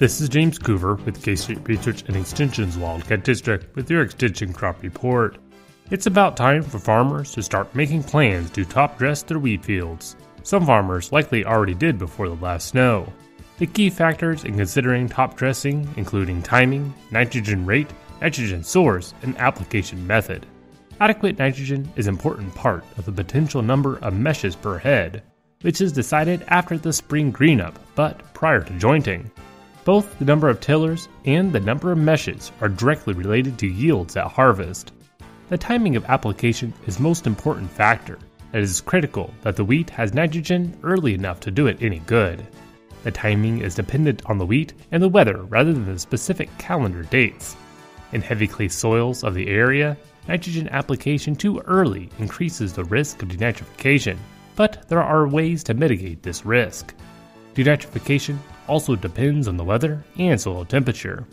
This is James Coover with K State Research and Extension's Wildcat District with your Extension Crop Report. It's about time for farmers to start making plans to top dress their wheat fields. Some farmers likely already did before the last snow. The key factors in considering top dressing including timing, nitrogen rate, nitrogen source, and application method. Adequate nitrogen is an important part of the potential number of meshes per head, which is decided after the spring greenup but prior to jointing. Both the number of tillers and the number of meshes are directly related to yields at harvest. The timing of application is most important factor. It is critical that the wheat has nitrogen early enough to do it any good. The timing is dependent on the wheat and the weather rather than the specific calendar dates. In heavy clay soils of the area, nitrogen application too early increases the risk of denitrification, but there are ways to mitigate this risk. Denitrification also depends on the weather and soil temperature.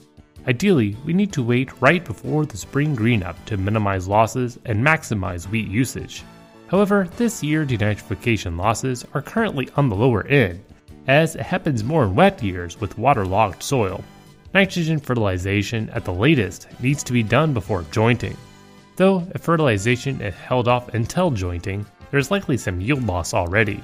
Ideally, we need to wait right before the spring greenup to minimize losses and maximize wheat usage. However, this year denitrification losses are currently on the lower end as it happens more in wet years with waterlogged soil. Nitrogen fertilization at the latest needs to be done before jointing. Though if fertilization is held off until jointing, there is likely some yield loss already.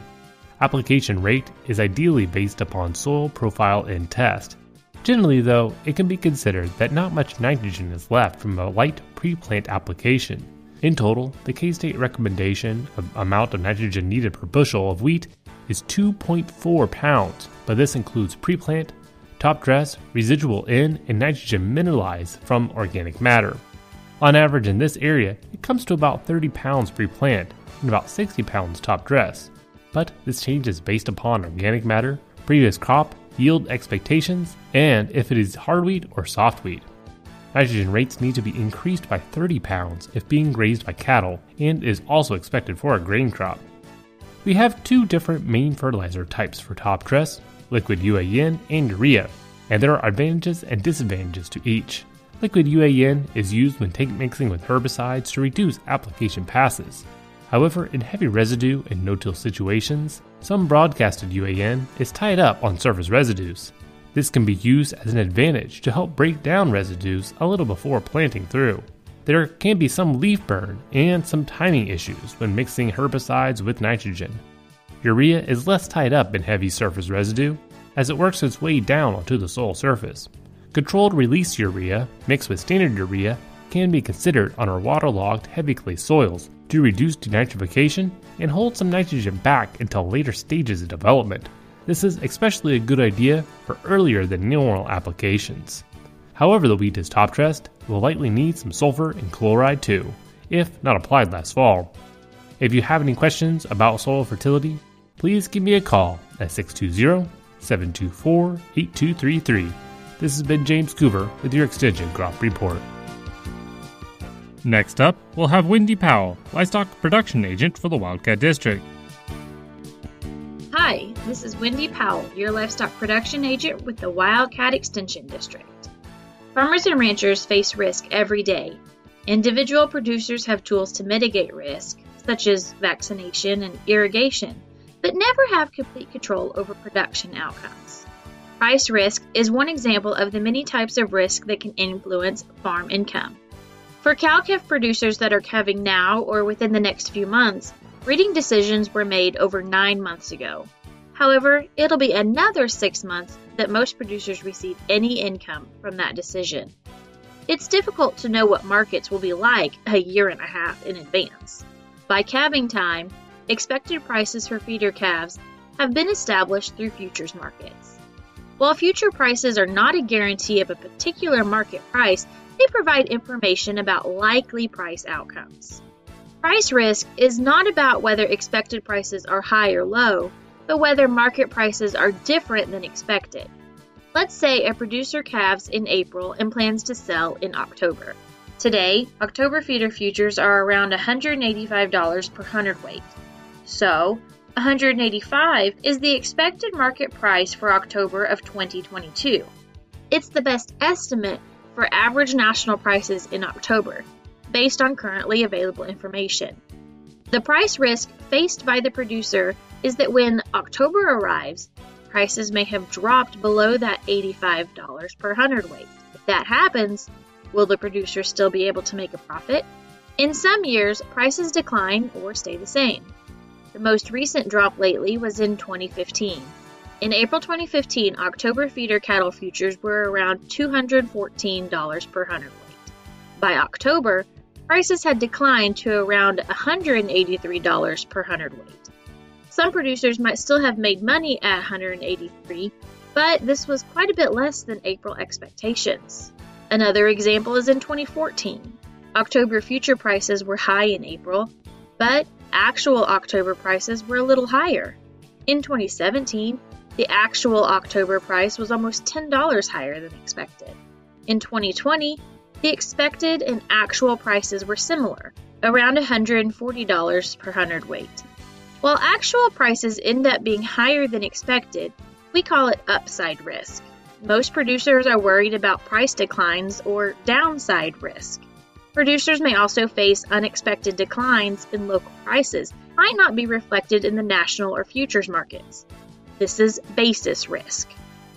Application rate is ideally based upon soil profile and test. Generally, though, it can be considered that not much nitrogen is left from a light pre-plant application. In total, the K-State recommendation of amount of nitrogen needed per bushel of wheat is 2.4 pounds, but this includes pre-plant, top dress, residual N, and nitrogen mineralized from organic matter. On average in this area, it comes to about 30 pounds pre-plant and about 60 pounds top dress. But this change is based upon organic matter, previous crop, yield expectations, and if it is hard wheat or soft wheat. Nitrogen rates need to be increased by 30 pounds if being grazed by cattle and is also expected for a grain crop. We have two different main fertilizer types for top dress liquid UAN and urea, and there are advantages and disadvantages to each. Liquid UAN is used when tank mixing with herbicides to reduce application passes. However, in heavy residue and no-till situations, some broadcasted UAN is tied up on surface residues. This can be used as an advantage to help break down residues a little before planting through. There can be some leaf burn and some timing issues when mixing herbicides with nitrogen. Urea is less tied up in heavy surface residue as it works its way down onto the soil surface. Controlled release urea mixed with standard urea can be considered on our waterlogged heavy clay soils to reduce denitrification and hold some nitrogen back until later stages of development. This is especially a good idea for earlier than normal applications. However, the wheat is top dressed, will likely need some sulfur and chloride too, if not applied last fall. If you have any questions about soil fertility, please give me a call at 620 724 8233. This has been James Coover with your Extension Crop Report. Next up, we'll have Wendy Powell, Livestock Production Agent for the Wildcat District. Hi, this is Wendy Powell, your Livestock Production Agent with the Wildcat Extension District. Farmers and ranchers face risk every day. Individual producers have tools to mitigate risk, such as vaccination and irrigation, but never have complete control over production outcomes. Price risk is one example of the many types of risk that can influence farm income. For cow-calf producers that are calving now or within the next few months, breeding decisions were made over nine months ago. However, it'll be another six months that most producers receive any income from that decision. It's difficult to know what markets will be like a year and a half in advance. By calving time, expected prices for feeder calves have been established through futures markets. While future prices are not a guarantee of a particular market price, they provide information about likely price outcomes. Price risk is not about whether expected prices are high or low, but whether market prices are different than expected. Let's say a producer calves in April and plans to sell in October. Today, October feeder futures are around $185 per hundredweight. So, 185 is the expected market price for October of 2022. It's the best estimate for average national prices in October, based on currently available information. The price risk faced by the producer is that when October arrives, prices may have dropped below that $85 per hundredweight. If that happens, will the producer still be able to make a profit? In some years, prices decline or stay the same. The most recent drop lately was in 2015. In April 2015, October feeder cattle futures were around $214 per hundredweight. By October, prices had declined to around $183 per hundredweight. Some producers might still have made money at 183, but this was quite a bit less than April expectations. Another example is in 2014. October future prices were high in April, but actual October prices were a little higher. In 2017, the actual October price was almost $10 higher than expected. In 2020, the expected and actual prices were similar, around $140 per hundredweight. While actual prices end up being higher than expected, we call it upside risk. Most producers are worried about price declines or downside risk. Producers may also face unexpected declines in local prices might not be reflected in the national or futures markets. This is basis risk.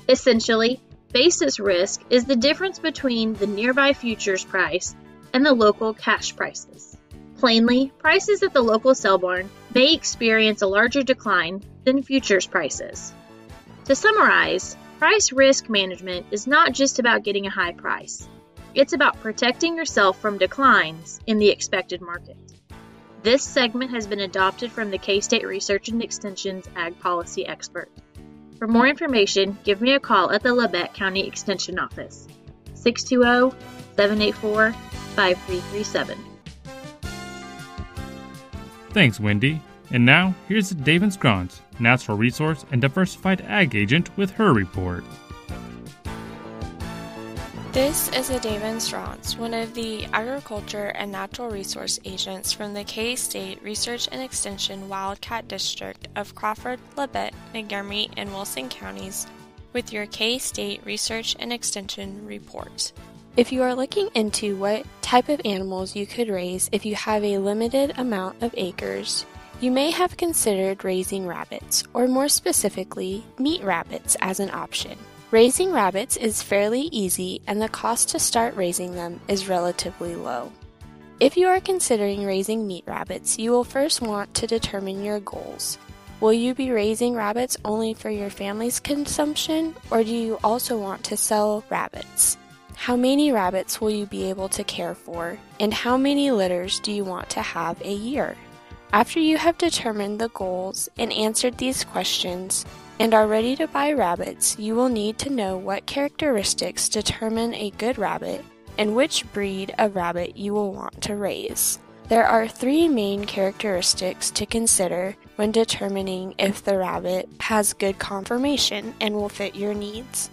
Essentially, basis risk is the difference between the nearby futures price and the local cash prices. Plainly, prices at the local sell barn may experience a larger decline than futures prices. To summarize, price risk management is not just about getting a high price. It's about protecting yourself from declines in the expected market. This segment has been adopted from the K State Research and Extension's Ag Policy Expert. For more information, give me a call at the Labette County Extension Office, 620 784 5337. Thanks, Wendy. And now, here's Adaven Scronce, Natural Resource and Diversified Ag Agent, with her report. This is Adaven Scronce, one of the Agriculture and Natural Resource Agents from the K-State Research and Extension Wildcat District of Crawford, Labette, Montgomery, and Wilson counties with your K-State Research and Extension report. If you are looking into what type of animals you could raise if you have a limited amount of acres, you may have considered raising rabbits, or more specifically, meat rabbits as an option. Raising rabbits is fairly easy and the cost to start raising them is relatively low. If you are considering raising meat rabbits, you will first want to determine your goals. Will you be raising rabbits only for your family's consumption, or do you also want to sell rabbits? How many rabbits will you be able to care for, and how many litters do you want to have a year? After you have determined the goals and answered these questions, and are ready to buy rabbits, you will need to know what characteristics determine a good rabbit and which breed of rabbit you will want to raise. There are three main characteristics to consider when determining if the rabbit has good conformation and will fit your needs.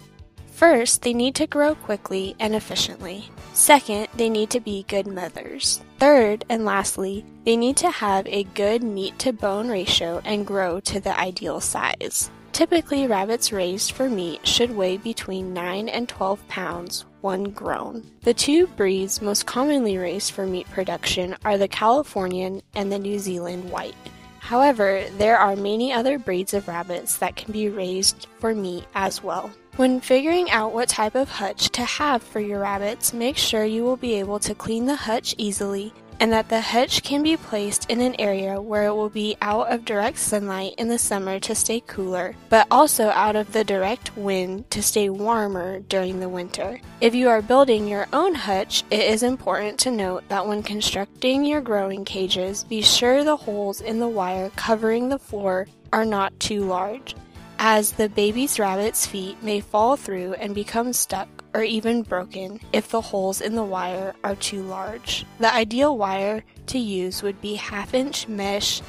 First, they need to grow quickly and efficiently. Second, they need to be good mothers. Third, and lastly, they need to have a good meat to bone ratio and grow to the ideal size. Typically, rabbits raised for meat should weigh between 9 and 12 pounds when grown. The two breeds most commonly raised for meat production are the Californian and the New Zealand White. However, there are many other breeds of rabbits that can be raised for meat as well. When figuring out what type of hutch to have for your rabbits, make sure you will be able to clean the hutch easily and that the hutch can be placed in an area where it will be out of direct sunlight in the summer to stay cooler, but also out of the direct wind to stay warmer during the winter. If you are building your own hutch, it is important to note that when constructing your growing cages, be sure the holes in the wire covering the floor are not too large as the baby's rabbit's feet may fall through and become stuck or even broken if the holes in the wire are too large. The ideal wire to use would be half inch mesh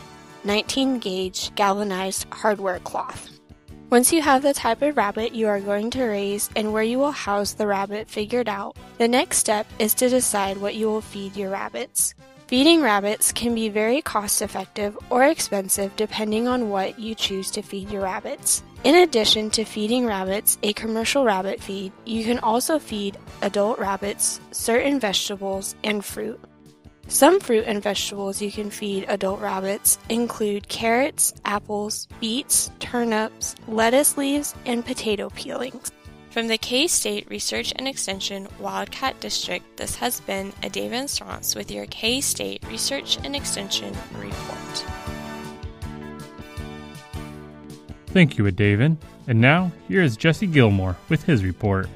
19 gauge galvanized hardware cloth. Once you have the type of rabbit you are going to raise and where you will house the rabbit figured out, the next step is to decide what you will feed your rabbits. Feeding rabbits can be very cost effective or expensive depending on what you choose to feed your rabbits. In addition to feeding rabbits a commercial rabbit feed, you can also feed adult rabbits certain vegetables and fruit. Some fruit and vegetables you can feed adult rabbits include carrots, apples, beets, turnips, lettuce leaves, and potato peelings. From the K State Research and Extension Wildcat District, this has been Adaven Scronce with your K State Research and Extension report. Thank you, David. And now, here is Jesse Gilmore with his report.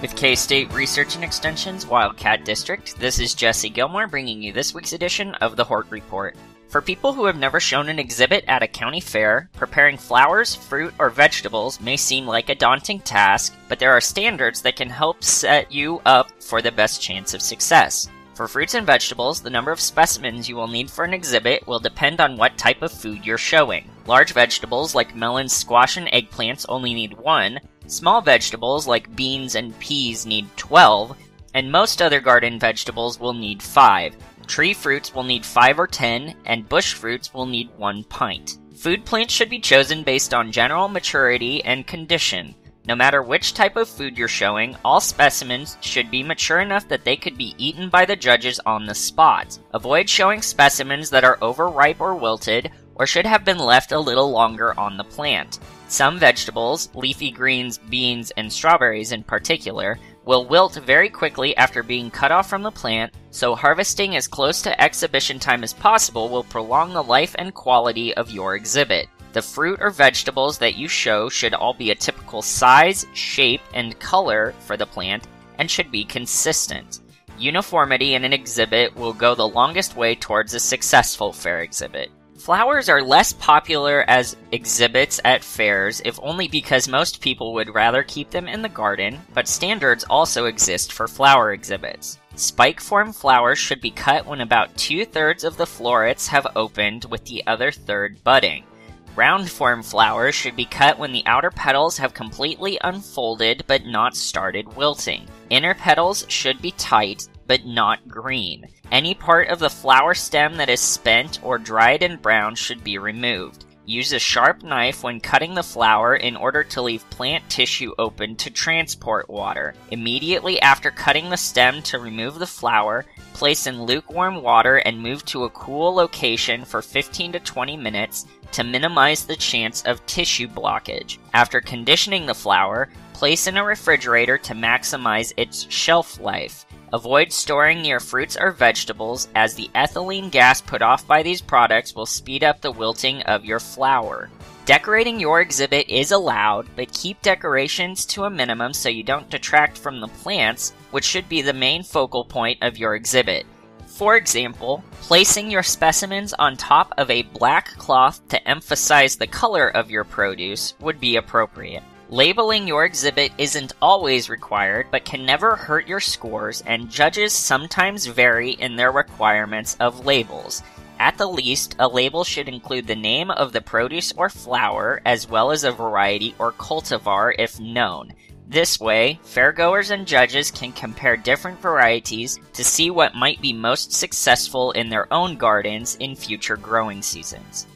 With K State Research and Extension's Wildcat District, this is Jesse Gilmore bringing you this week's edition of the Hort Report. For people who have never shown an exhibit at a county fair, preparing flowers, fruit, or vegetables may seem like a daunting task, but there are standards that can help set you up for the best chance of success. For fruits and vegetables, the number of specimens you will need for an exhibit will depend on what type of food you're showing. Large vegetables like melons, squash, and eggplants only need one, Small vegetables like beans and peas need 12, and most other garden vegetables will need 5. Tree fruits will need 5 or 10, and bush fruits will need 1 pint. Food plants should be chosen based on general maturity and condition. No matter which type of food you're showing, all specimens should be mature enough that they could be eaten by the judges on the spot. Avoid showing specimens that are overripe or wilted, or should have been left a little longer on the plant. Some vegetables, leafy greens, beans, and strawberries in particular, will wilt very quickly after being cut off from the plant, so harvesting as close to exhibition time as possible will prolong the life and quality of your exhibit. The fruit or vegetables that you show should all be a typical size, shape, and color for the plant and should be consistent. Uniformity in an exhibit will go the longest way towards a successful fair exhibit. Flowers are less popular as exhibits at fairs, if only because most people would rather keep them in the garden, but standards also exist for flower exhibits. Spike form flowers should be cut when about two thirds of the florets have opened, with the other third budding. Round form flowers should be cut when the outer petals have completely unfolded but not started wilting. Inner petals should be tight, but not green. Any part of the flower stem that is spent or dried and brown should be removed. Use a sharp knife when cutting the flower in order to leave plant tissue open to transport water. Immediately after cutting the stem to remove the flower, place in lukewarm water and move to a cool location for 15 to 20 minutes to minimize the chance of tissue blockage. After conditioning the flower, place in a refrigerator to maximize its shelf life. Avoid storing near fruits or vegetables as the ethylene gas put off by these products will speed up the wilting of your flower. Decorating your exhibit is allowed, but keep decorations to a minimum so you don't detract from the plants, which should be the main focal point of your exhibit. For example, placing your specimens on top of a black cloth to emphasize the color of your produce would be appropriate. Labeling your exhibit isn't always required, but can never hurt your scores, and judges sometimes vary in their requirements of labels. At the least, a label should include the name of the produce or flower, as well as a variety or cultivar if known. This way, fairgoers and judges can compare different varieties to see what might be most successful in their own gardens in future growing seasons.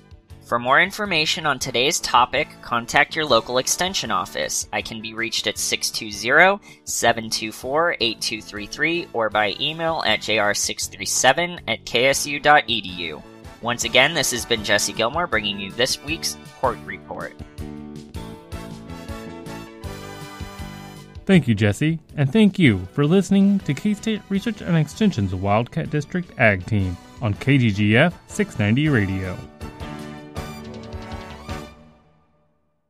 For more information on today's topic, contact your local extension office. I can be reached at 620-724-8233 or by email at jr637 at ksu.edu. Once again, this has been Jesse Gilmore bringing you this week's Hort Report. Thank you, Jesse, and thank you for listening to K State Research and Extension's Wildcat District Ag Team on KGGF 690 Radio.